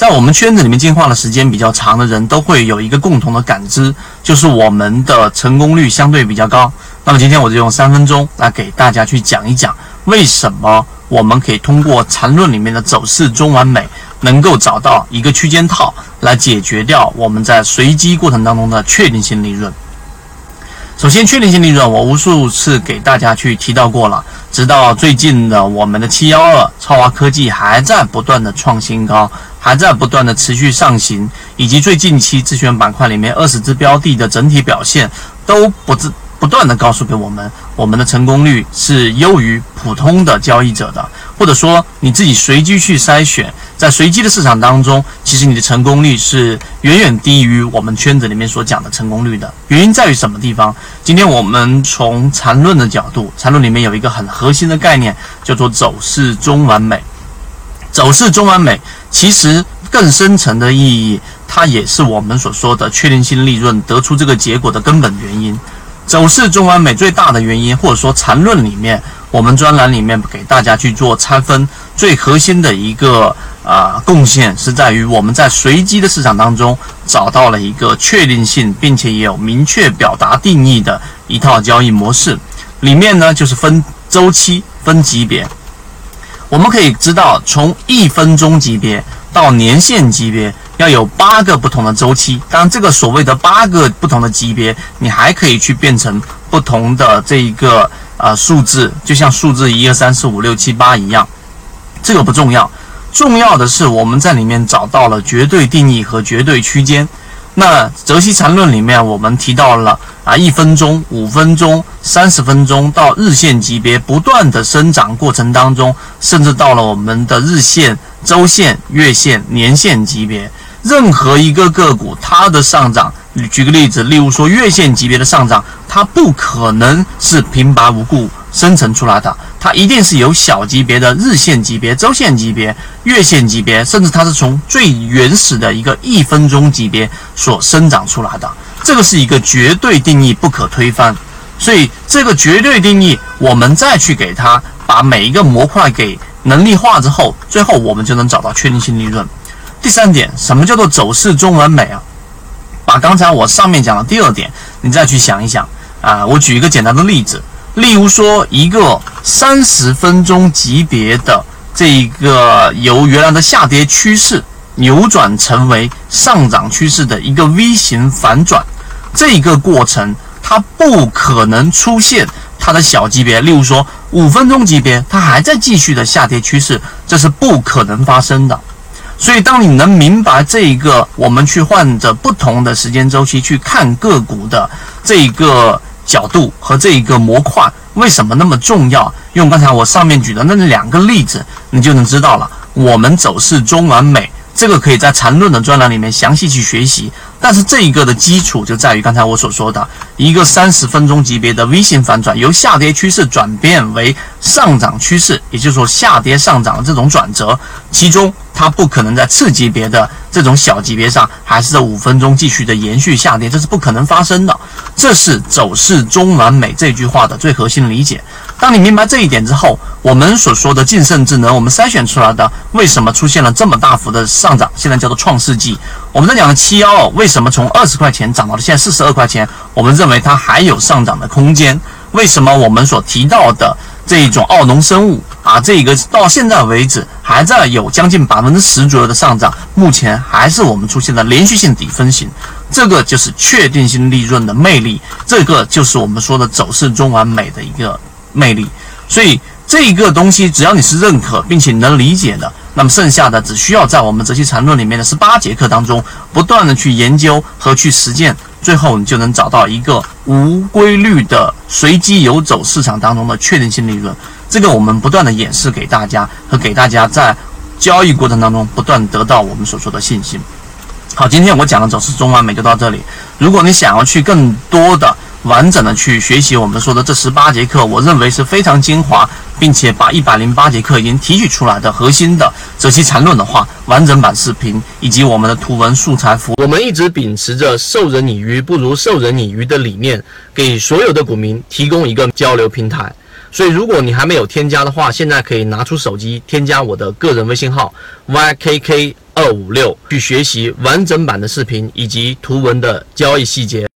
在我们圈子里面进化的时间比较长的人都会有一个共同的感知，就是我们的成功率相对比较高。那么今天我就用三分钟来给大家去讲一讲，为什么我们可以通过缠论里面的走势中完美，能够找到一个区间套来解决掉我们在随机过程当中的确定性利润。首先，确定性利润我无数次给大家去提到过了，直到最近的我们的七幺二超华科技还在不断的创新高，还在不断的持续上行，以及最近期自选板块里面二十只标的的整体表现都不自。不断的告诉给我们，我们的成功率是优于普通的交易者的，或者说你自己随机去筛选，在随机的市场当中，其实你的成功率是远远低于我们圈子里面所讲的成功率的。原因在于什么地方？今天我们从缠论的角度，缠论里面有一个很核心的概念，叫做走势中完美。走势中完美，其实更深层的意义，它也是我们所说的确定性利润得出这个结果的根本原因。走势中完美最大的原因，或者说缠论里面，我们专栏里面给大家去做拆分，最核心的一个啊贡献是在于我们在随机的市场当中找到了一个确定性，并且也有明确表达定义的一套交易模式。里面呢就是分周期、分级别，我们可以知道从一分钟级别到年限级别。要有八个不同的周期，当这个所谓的八个不同的级别，你还可以去变成不同的这一个呃数字，就像数字一二三四五六七八一样，这个不重要，重要的是我们在里面找到了绝对定义和绝对区间。那泽西缠论里面我们提到了啊一分钟、五分钟、三十分钟到日线级别不断的生长过程当中，甚至到了我们的日线、周线、月线、年线级别。任何一个个股，它的上涨，举个例子，例如说月线级别的上涨，它不可能是平白无故生成出来的，它一定是由小级别的日线级别、周线级别、月线级别，甚至它是从最原始的一个一分钟级别所生长出来的。这个是一个绝对定义，不可推翻。所以这个绝对定义，我们再去给它把每一个模块给能力化之后，最后我们就能找到确定性利润。第三点，什么叫做走势中完美啊？把刚才我上面讲的第二点，你再去想一想啊。我举一个简单的例子，例如说一个三十分钟级别的这一个由原来的下跌趋势扭转成为上涨趋势的一个 V 型反转，这个过程它不可能出现它的小级别，例如说五分钟级别它还在继续的下跌趋势，这是不可能发生的。所以，当你能明白这一个，我们去换着不同的时间周期去看个股的这一个角度和这一个模块为什么那么重要，用刚才我上面举的那两个例子，你就能知道了。我们走势中完美。这个可以在缠论的专栏里面详细去学习，但是这一个的基础就在于刚才我所说的一个三十分钟级别的 V 型反转，由下跌趋势转变为上涨趋势，也就是说下跌上涨的这种转折，其中它不可能在次级别的这种小级别上还是在五分钟继续的延续下跌，这是不可能发生的。这是走势中完美这句话的最核心理解。当你明白这一点之后，我们所说的晋盛智能，我们筛选出来的为什么出现了这么大幅的上涨？现在叫做创世纪。我们在讲的七幺二为什么从二十块钱涨到了现在四十二块钱？我们认为它还有上涨的空间。为什么我们所提到的这一种奥农生物啊，这个到现在为止还在有将近百分之十左右的上涨？目前还是我们出现了连续性底分型，这个就是确定性利润的魅力，这个就是我们说的走势中完美的一个。魅力，所以这个东西，只要你是认可并且能理解的，那么剩下的只需要在我们这期缠论里面的十八节课当中，不断的去研究和去实践，最后你就能找到一个无规律的随机游走市场当中的确定性利润。这个我们不断的演示给大家，和给大家在交易过程当中不断得到我们所说的信心。好，今天我讲的走势中完美就到这里。如果你想要去更多的。完整的去学习我们说的这十八节课，我认为是非常精华，并且把一百零八节课已经提取出来的核心的这些缠论的话，完整版视频以及我们的图文素材服务。我们一直秉持着授人以鱼不如授人以渔的理念，给所有的股民提供一个交流平台。所以，如果你还没有添加的话，现在可以拿出手机添加我的个人微信号：ykk。二五六去学习完整版的视频以及图文的交易细节。